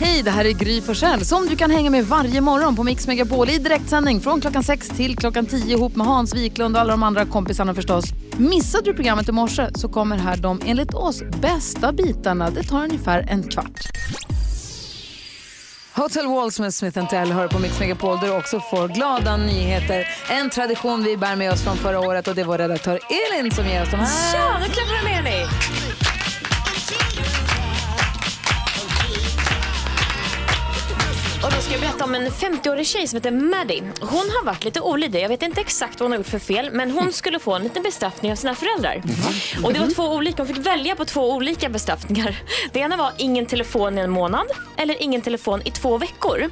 Hej, det här är Gry Forssell som du kan hänga med varje morgon på Mix Megapol i direktsändning från klockan 6 till klockan 10 ihop med Hans Wiklund och alla de andra kompisarna förstås. Missade du programmet i morse så kommer här de enligt oss bästa bitarna. Det tar ungefär en kvart. Hotel Walls med Smith Tell hör på Mix Megapol där du också får glada nyheter. En tradition vi bär med oss från förra året och det är vår redaktör Elin som ger oss de här. Tja, nu klappar du med om en 50-årig tjej som heter Maddie. Hon har varit lite olydig. Jag vet inte exakt vad hon har gjort för fel, men hon skulle få en liten bestraffning av sina föräldrar. Och det var två olika. Hon fick välja på två olika bestraffningar. Det ena var ingen telefon i en månad eller ingen telefon i två veckor.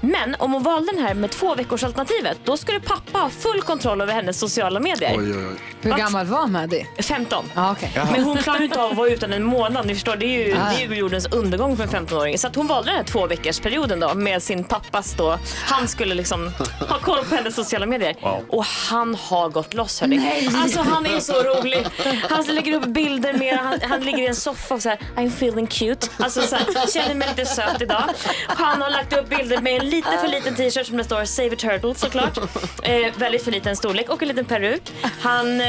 Men om hon valde den här med två veckors alternativet, då skulle pappa ha full kontroll över hennes sociala medier. Oj, oj, oj. Hur gammal var Maddie? 15. Ah, okay. Men hon klarar inte av att vara utan en månad. Ni förstår, det är ju, det är ju jordens undergång för en 15-åring. Så att hon valde den här två veckors perioden då med sin pappas då. Han skulle liksom ha koll på hennes sociala medier. Och han har gått loss hörni. Nej. Alltså han är så rolig. Han lägger upp bilder med, han, han ligger i en soffa och så här, I'm feeling cute. Alltså så här, känner mig lite söt idag. Han har lagt upp bilder med en lite för liten t-shirt som det står Save a Turtle såklart. Eh, väldigt för liten storlek och en liten peruk. Han eh,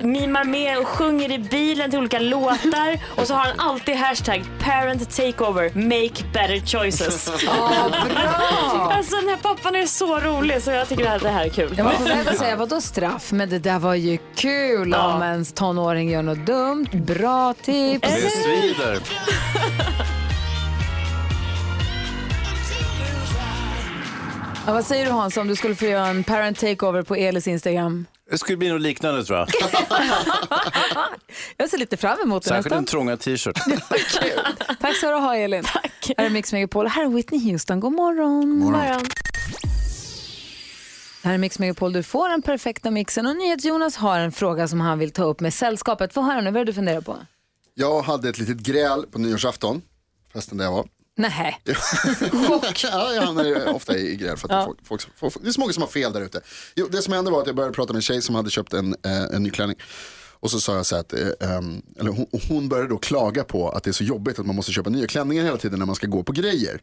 mimar med och sjunger i bilen till olika låtar. Och så har han alltid hashtag parent takeover, make better choices. bra! Alltså den här pappan är så rolig så jag tycker att det här är kul. Jag var på väg att säga vadå straff, men det där var ju kul Ja. om ens tonåring gör något dumt. Bra tips. Det svider. Ja, vad säger du Hans om du skulle få göra en parent takeover på Elis Instagram? Det skulle bli något liknande tror jag. Jag ser lite fram emot det Särskilt en nästan. trånga t-shirt. Tack ska du ha Elin. Tack. Här är Mix Megapol. Här är Whitney Houston. God morgon. Bara- Här är Mix Megapol. Du får den perfekta mixen. Och NyhetsJonas har en fråga som han vill ta upp med sällskapet. Få höra nu, vad är det du funderar på? Jag hade ett litet gräl på nyårsafton, festen där jag var. Nähä. ja, jag hamnar ofta i gräl för att folk, folk, folk, det är så många som har fel där ute. Det som hände var att jag började prata med en tjej som hade köpt en, eh, en ny klänning. Och så sa jag så att, eh, ehm, eller hon, hon började då klaga på att det är så jobbigt att man måste köpa nya klänningar hela tiden när man ska gå på grejer.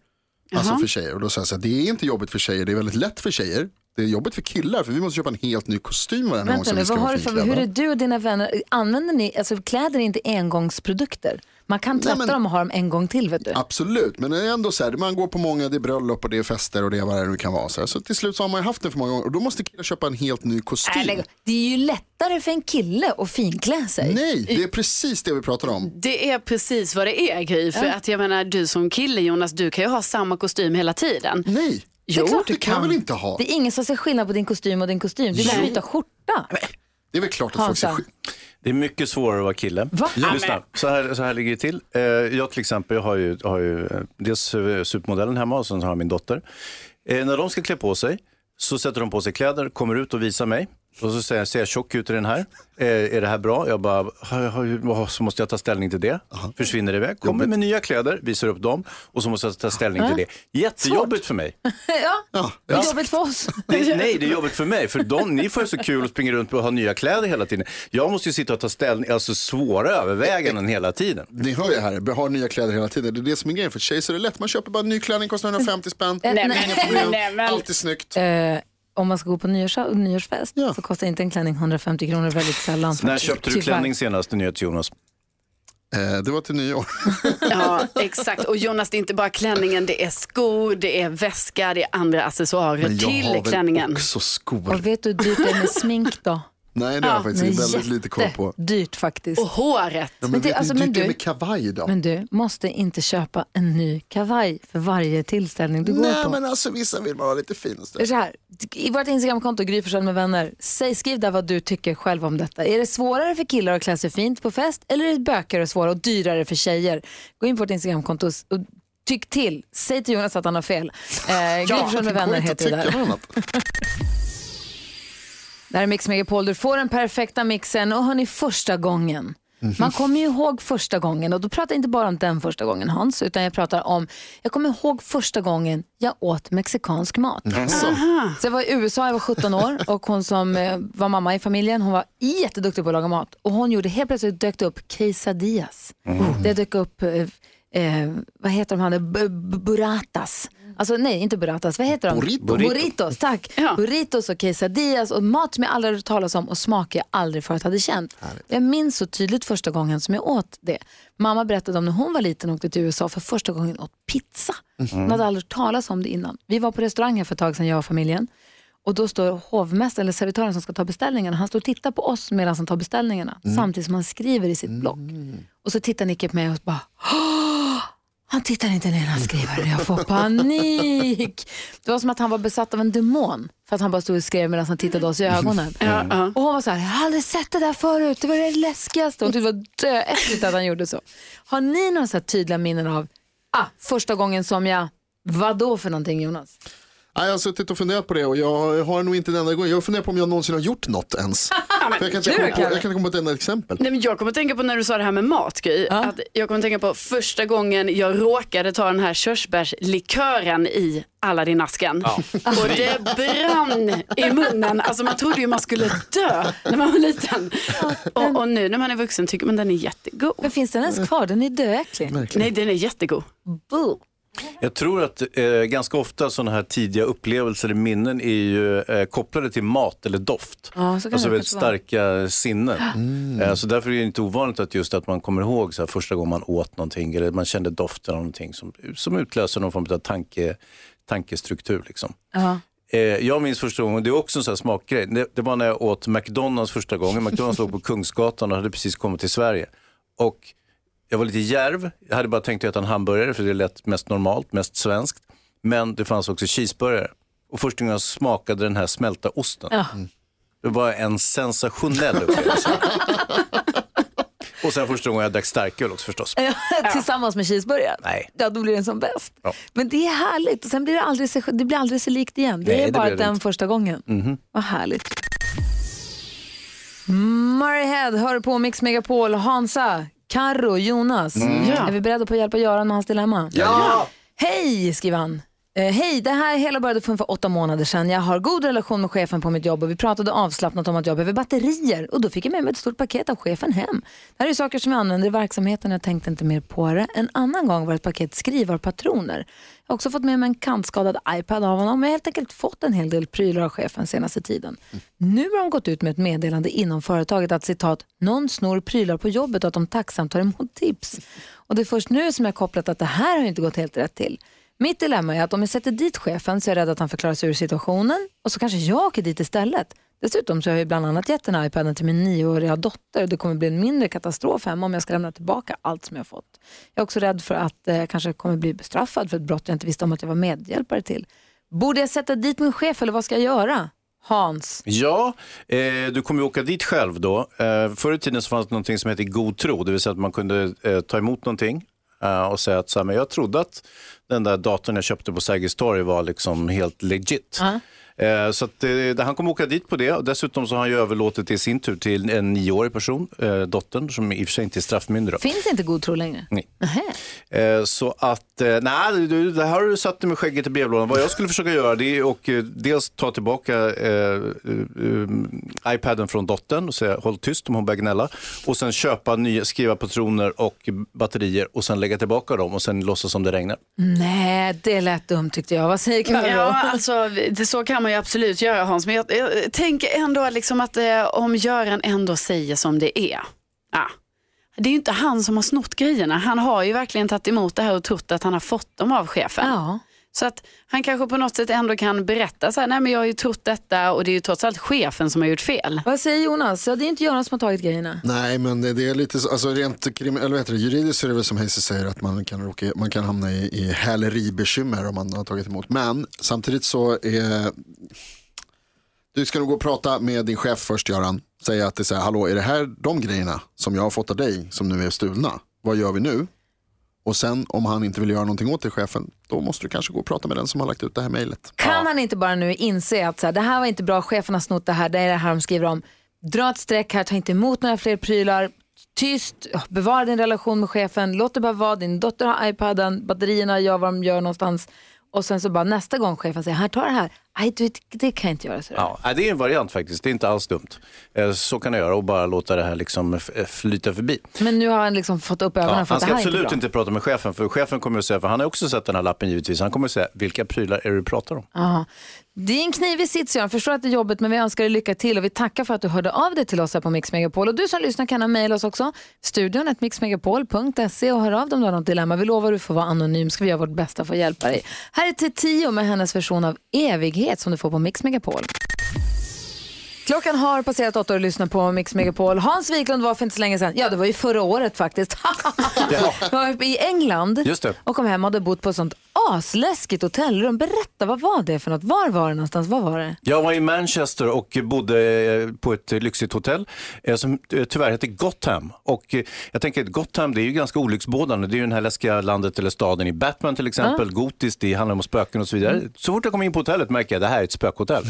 Alltså för tjejer. Och då sa jag så här, det är inte jobbigt för tjejer, det är väldigt lätt för tjejer. Det är jobbigt för killar för vi måste köpa en helt ny kostym varje gång som nu, vi ska vad har du för, hur är du och dina vänner, använder ni, alltså kläder är inte engångsprodukter. Man kan tvätta men- dem och ha dem en gång till vet du. Absolut, men det är ändå så här, man går på många, det är bröllop och det är fester och det är vad det nu kan vara. Så, här. så till slut så har man ju haft det för många gånger och då måste killar köpa en helt ny kostym. Äh, det är ju lättare för en kille att finklä sig. Nej, det är precis det vi pratar om. Det är precis vad det är Gry. För att jag menar du som kille Jonas, du kan ju ha samma kostym hela tiden. Nej, Det är klart det du kan jag väl inte ha. Det är ingen som ser skillnad på din kostym och din kostym. Du Nej. byta skjorta. Det är väl klart att folk ser Hansa. Det är mycket svårare att vara kille. Va? Lyssna, så här, så här ligger det till. Eh, Jag till exempel jag har ju, har ju eh, dels supermodellen hemma och sen har jag min dotter. Eh, När de ska klä på sig så sätter de på sig kläder, kommer ut och visar mig. Och så säger jag, ser jag tjock ut i den här? Eh, är det här bra? Jag bara, "Ha- ha- ha- så måste jag ta ställning till det. Försvinner iväg, kommer med nya kläder, visar upp dem och så måste jag ta ställning till det. Jättejobbigt för mig. Ja, det är jobbigt för oss. Det, nej, det är jobbigt för mig. För de, ni får ju så kul att springa runt och ha nya kläder hela tiden. Jag måste ju sitta och ta ställning, alltså svåra överväganden hela tiden. Ni hör ju här, har nya kläder hela tiden. Det är det som är grejen. För tjejer så är det lätt. Man köper bara en ny klänning, kostar 150 spänn. Nej, Inga nej. problem. Alltid snyggt. Eh, om man ska gå på nyårs, nyårsfest Ja. så kostar inte en klänning 150 kronor väldigt sällan. När köpte du klänning senast, NyhetsJonas? Eh, det var till nyår. Ja, exakt. Och Jonas, det är inte bara klänningen, det är skor, det är väska, det är andra accessoarer Men jag till har väl klänningen. också skor. Och vet du hur dyrt det är med smink då? Nej, det har jag faktiskt väldigt lite koll på. dyrt faktiskt. Och håret. Ja, men Men det- vet alltså, men du- med kavaj då? Men du måste inte köpa en ny kavaj för varje tillställning du går Nej, på. men alltså vissa vill vara lite fin och så här, I vårt Instagramkonto, Gry med vänner, säg, skriv där vad du tycker själv om detta. Är det svårare för killar att klä sig fint på fest eller är det bökigare och svårare och dyrare för tjejer? Gå in på vårt Instagramkonto och och tyck till. Säg till Jonas att han har fel. Eh, Gry Forssell med går vänner heter det där. Det här är Mix Megapol, du får den perfekta mixen och hörni första gången. Mhm. Man kommer ju ihåg första gången och då pratar jag inte bara om den första gången Hans, utan jag pratar om, jag kommer ihåg första gången jag åt mexikansk mat. Så jag var i USA, jag var 17 år och hon som eh, var mamma i familjen, hon var jätteduktig på att laga mat och hon gjorde, helt plötsligt dök det upp quesadillas. Det dök upp eh, vad heter de här, B- b- burratas. Alltså nej, inte burratas, vad heter de? Burrito. Burritos, tack. Ja. Burritos och quesadillas och mat som jag aldrig hört talas om och smaker jag aldrig förut hade känt. Jag minns så tydligt första gången som jag åt det. Mamma berättade om när hon var liten och åkte till USA för första gången åt pizza. Hon hade aldrig hört talas om det innan. Vi var på restaurang här för ett tag sedan, jag och familjen. Och då står hovmästaren, eller servitören som ska ta beställningarna, han står och tittar på oss medan han tar beställningarna. Samtidigt som han skriver i sitt block. Och så tittar Nicke på mig och bara, "Åh!" Han tittar inte ner när han skriver. Jag får panik. Det var som att han var besatt av en demon. För att han bara stod och skrev medan han tittade oss i ögonen. Ja, ja. Och hon var så här, jag har aldrig sett det där förut, det var det läskigaste. Hon tyckte det var döäckligt att han gjorde så. Har ni några så här tydliga minnen av, ah, första gången som jag, vad då för någonting Jonas? Ja, jag har suttit och funderat på det och jag har nog inte en enda gång. Jag funderar på om jag någonsin har gjort något ens. Jag, kan inte komma på, jag kan inte komma på ett enda exempel. Nej, men jag kommer att tänka på när du sa det här med mat, Gry. Att jag kommer att tänka på första gången jag råkade ta den här körsbärslikören i Aladdin-asken. Och det brann i munnen. Alltså man trodde ju man skulle dö när man var liten. Och, och nu när man är vuxen tycker man den är jättegod. Men finns den ens kvar? Den är döäcklig. Nej, den är jättegod. Boo. Jag tror att eh, ganska ofta sådana här tidiga upplevelser i minnen är ju eh, kopplade till mat eller doft. Ja, så kan alltså det väldigt kanske vara. starka sinnen. Eh, så därför är det inte ovanligt att just att man kommer ihåg så här, första gången man åt någonting eller man kände doften av någonting som, som utlöser någon form av tanke, tankestruktur. Liksom. Ja. Eh, jag minns första gången, det är också en sån här smakgrej, det, det var när jag åt McDonalds första gången. McDonalds låg på Kungsgatan och hade precis kommit till Sverige. Och jag var lite järv, jag hade bara tänkt att äta en hamburgare för det lät mest normalt, mest svenskt. Men det fanns också cheeseburgare. Och första gången jag smakade den här smälta osten, Ja. det var en sensationell upplevelse. och sen första gången jag drack starköl också förstås. Tillsammans med cheeseburgare. Nej. Ja, då blir den som bäst. Ja. Men det är härligt och sen blir det aldrig så, det blir aldrig så likt igen. Det Nej, är det bara den inte. första gången. Vad härligt. Murray Head hör på Mix Megapol. Hansa, Karo, Jonas. Är vi beredda på att hjälpa Göran med hans dilemma? Ja! Hej, skriver han. Eh, hej, det här hela började för ungefär åtta månader sedan. Jag har god relation med chefen på mitt jobb och vi pratade avslappnat om att jag behöver batterier och då fick jag med mig ett stort paket av chefen hem. Det här är saker som jag använder i verksamheten och jag tänkte inte mer på det. En annan gång var det ett paket skrivarpatroner. Jag har också fått med mig en kantskadad iPad av honom och jag har helt enkelt fått en hel del prylar av chefen senaste tiden. Nu har de gått ut med ett meddelande inom företaget att citat, någon snor prylar på jobbet och att de tacksamt tar emot tips. Och det är först nu som jag kopplat att det här har inte gått helt rätt till. Mitt dilemma är att om jag sätter dit chefen så är jag rädd att han förklarar sig ur situationen och så kanske jag åker dit istället. Dessutom så har jag bland annat gett den här iPaden till min nioåriga dotter och det kommer bli en mindre katastrof hemma om jag ska lämna tillbaka allt som jag har fått. Jag är också rädd för att eh, jag kanske kommer bli bestraffad för ett brott jag inte visste om att jag var medhjälpare till. Borde jag sätta dit min chef eller vad ska jag göra? Hans. Ja, eh, du kommer ju åka dit själv då. Eh, förr i tiden så fanns det någonting som hette god tro, det vill säga att man kunde eh, ta emot någonting Eh, och säga att så här, men jag trodde att den där datorn jag köpte på Sergels torg var liksom helt legit. Eh, så att, eh, han kommer åka dit på det och dessutom så har han ju överlåtit det i sin tur till en nioårig person, eh, dottern, som i och för sig inte är straffmyndig. Då. Finns inte god tro längre? Nej. Eh, Så att, eh, nej, du, det här har du satt dig med skägget i brevlådan. Vad jag skulle försöka göra det är att eh, dels ta tillbaka eh, eh, iPaden från dottern och säga håll tyst om hon börjar gnälla. Och sen köpa nya, skriva patroner och batterier och sen lägga tillbaka dem och sen låtsas som det regnar. Nej, det lät dumt tyckte jag. Vad säger Carro? Ja, alltså, det, så kan man ju absolut göra Hans. Men jag, jag tänker ändå liksom att eh, om Göran ändå säger som det är. Ah, Det är ju inte han som har snott grejerna. Han har ju verkligen tagit emot det här och trott att han har fått dem av chefen. Ja. Så att han kanske på något sätt ändå kan berätta så här, nej men jag har ju trott detta och det är ju trots allt chefen som har gjort fel. Vad säger Jonas? Ja, det är inte Jonas som har tagit grejerna. Nej, men det, det är lite så, alltså rent krim, eller heter det, juridiskt är det väl som Hayes säger att man kan, råka, man kan hamna i, i häleribekymmer om man har tagit emot. Men samtidigt så är, du ska nog gå och prata med din chef först Göran. Säga att det är så här, hallå är det här de grejerna som jag har fått av dig som nu är stulna? Vad gör vi nu? Och sen om han inte vill göra någonting åt det chefen, då måste du kanske gå och prata med den som har lagt ut det här mejlet. Kan han inte bara nu inse att så här, det här var inte bra, chefen har snott det här, det är det här de skriver om. Dra ett streck här, ta inte emot några fler prylar, tyst, bevara din relation med chefen, låt det bara vara, din dotter har iPaden, batterierna gör vad de gör någonstans. Och sen så bara nästa gång chefen säger, här ta det här, Nej, du, det kan jag inte göra. Så Ja, det är en variant faktiskt. Det är inte alls dumt. Eh, Så kan jag göra och bara låta det här liksom eh, flyta förbi. Men nu har han liksom fått upp ögonen Ja, för han att det ska här är inte absolut bra. inte prata med chefen, för chefen kommer att säga, för han har också sett den här lappen givetvis, han kommer att säga, vilka prylar är det du pratar om? Aha. Det är en knivig sits, jag förstår att det är jobbigt men vi önskar dig lycka till och vi tackar för att du hörde av dig till oss här på Mix Megapol. Och du som lyssnar kan ha mejla oss också, studion mixmegapol.se och hör av dig om du har något dilemma. Vi lovar att du får vara anonym, ska vi göra vårt bästa för att hjälpa dig. Här är tio med hennes version av evighet som du får på Mix Megapol. Klockan har passerat åtta och lyssnar på Mix Megapol. Hans Wiklund var för inte så länge sedan, ja det var ju förra året faktiskt, var i England Just det. och kom hem och hade bott på ett sånt asläskigt hotellrum. Berätta, vad var det för något? Var var det någonstans? Vad var det? Jag var i Manchester och bodde eh, på ett lyxigt hotell eh, som eh, tyvärr heter Gotham. Och jag tänker att Gotham det är ju ganska olycksbådande. Det är ju den här läskiga landet eller staden i Batman till exempel. Gotiskt, det handlar om spöken och så vidare. Så fort jag kommer in på hotellet märker jag att det här är ett spökhotell.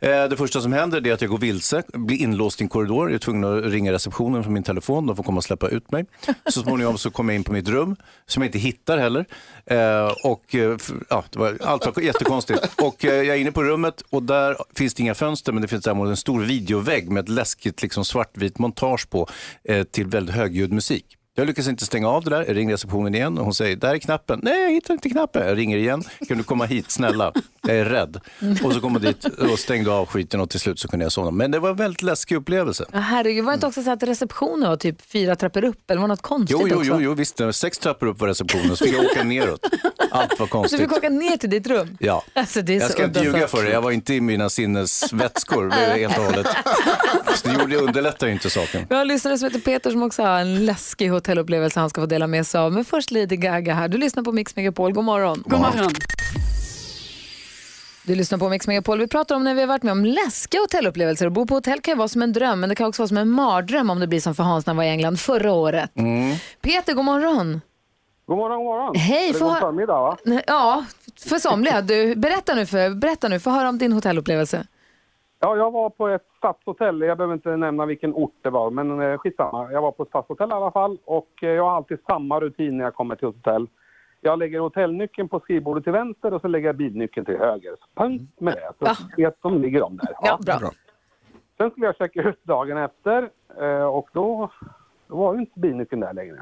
Det första som händer är att jag går vilse, blir inlåst i en korridor. Jag är tvungen att ringa receptionen från min telefon. De får komma och släppa ut mig. Så småningom så kommer jag in på mitt rum som jag inte hittar heller. Eh, Och, eh, ja, det var, allt var jättekonstigt. Och eh, jag är inne på rummet och där finns det inga fönster men det finns däremot en stor videovägg med ett läskigt liksom, svartvitt montage på eh, till väldigt högljudd musik. Jag lyckas inte stänga av det där, jag ringer receptionen igen och hon säger, där är knappen. Nej, jag hittar inte knappen. Jag ringer igen, kan du komma hit snälla? Jag är rädd. Och så kom hon dit och stängde av skiten och till slut så kunde jag somna. Men det var en väldigt läskig upplevelse. Ja, herregud, var det inte också så att receptionen var typ fyra trappor upp eller var det något konstigt Jo, jo, också? jo, jo visst. Sex trappor upp var receptionen, så fick jag åka neråt. Allt var Så du konstigt. fick åka ner till ditt rum? Ja. Alltså, Jag ska inte ljuga för dig, jag var inte i mina sinnesvätskor helt och hållet. Så det gjorde, underlättar ju inte saken. Vi har en lyssnare som heter Peter som också har en läskig hotellupplevelse han ska få dela med sig av. Men först Lady Gaga här. Du lyssnar på Mix Megapol. God morgon. God morgon. Du lyssnar på Mix Megapol. Vi pratar om när vi har varit med om läskiga hotellupplevelser. Att bo på hotell kan ju vara som en dröm, men det kan också vara som en mardröm om det blir som för Hans när han var i England förra året. Peter, god morgon. God morgon, god morgon. Hej, ha- förmiddag va? Ja, för somliga. Du, berätta nu, för, berätta nu, få höra om din hotellupplevelse. Ja, jag var på ett stadshotell. Jag behöver inte nämna vilken ort det var, men eh, skitsamma. Jag var på stadshotell i alla fall och eh, jag har alltid samma rutin när jag kommer till hotell. Jag lägger hotellnyckeln på skrivbordet till vänster och så lägger jag bilnyckeln till höger. Så punkt med det. Så vet de ligger de där. Ja, bra. Sen skulle jag checka ut dagen efter eh, och då, då var ju inte bilnyckeln där längre.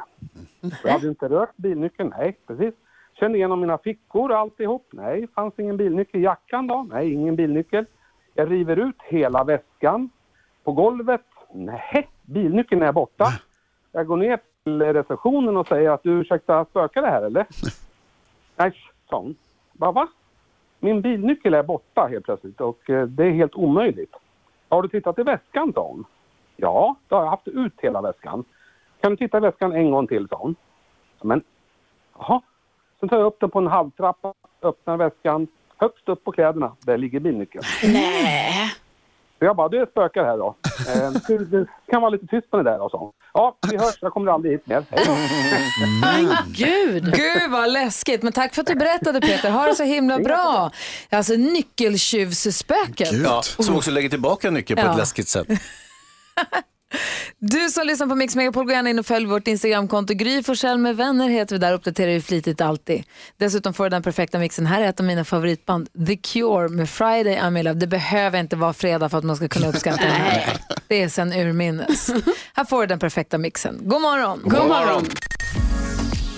Jag hade inte rört bilnyckeln, nej precis. Kände igenom mina fickor alltihop, nej fanns ingen bilnyckel. Jackan då, nej ingen bilnyckel. Jag river ut hela väskan på golvet, nej bilnyckeln är borta. Jag går ner till receptionen och säger att du ursäkta spökar det här eller? Nej, sa hon. Bara, va? Min bilnyckel är borta helt plötsligt och eh, det är helt omöjligt. Har du tittat i väskan, sa hon. Ja, då har jag haft ut hela väskan. Kan du titta i väskan en gång till, sa hon. Men, jaha. Sen tar jag upp den på en halvtrappa, öppnar väskan. Högst upp på kläderna, där ligger bilnyckeln. Nej. Så jag bara, du är spökare här då. Eh, du, du kan vara lite tyst på det där, då, hon. Ja, vi hörs. Jag kommer aldrig hit mer. Hej då. Gud. Gud vad läskigt, men tack för att du berättade Peter. Ha det så himla bra. Alltså nyckeltjuvsspöket. Ja, som också lägger tillbaka nyckeln på Ja. ett läskigt sätt. Du som lyssnar på Mix Megapol, gå gärna in och följ vårt Instagramkonto. Gry Forssell med vänner heter vi där, uppdaterar vi flitigt alltid. Dessutom får du den perfekta mixen. Här är ett av mina favoritband, The Cure med Friday I'm in love. Det behöver inte vara fredag för att man ska kunna uppskatta här. Det är sen urminnes. Här får du den perfekta mixen. God morgon! God morgon.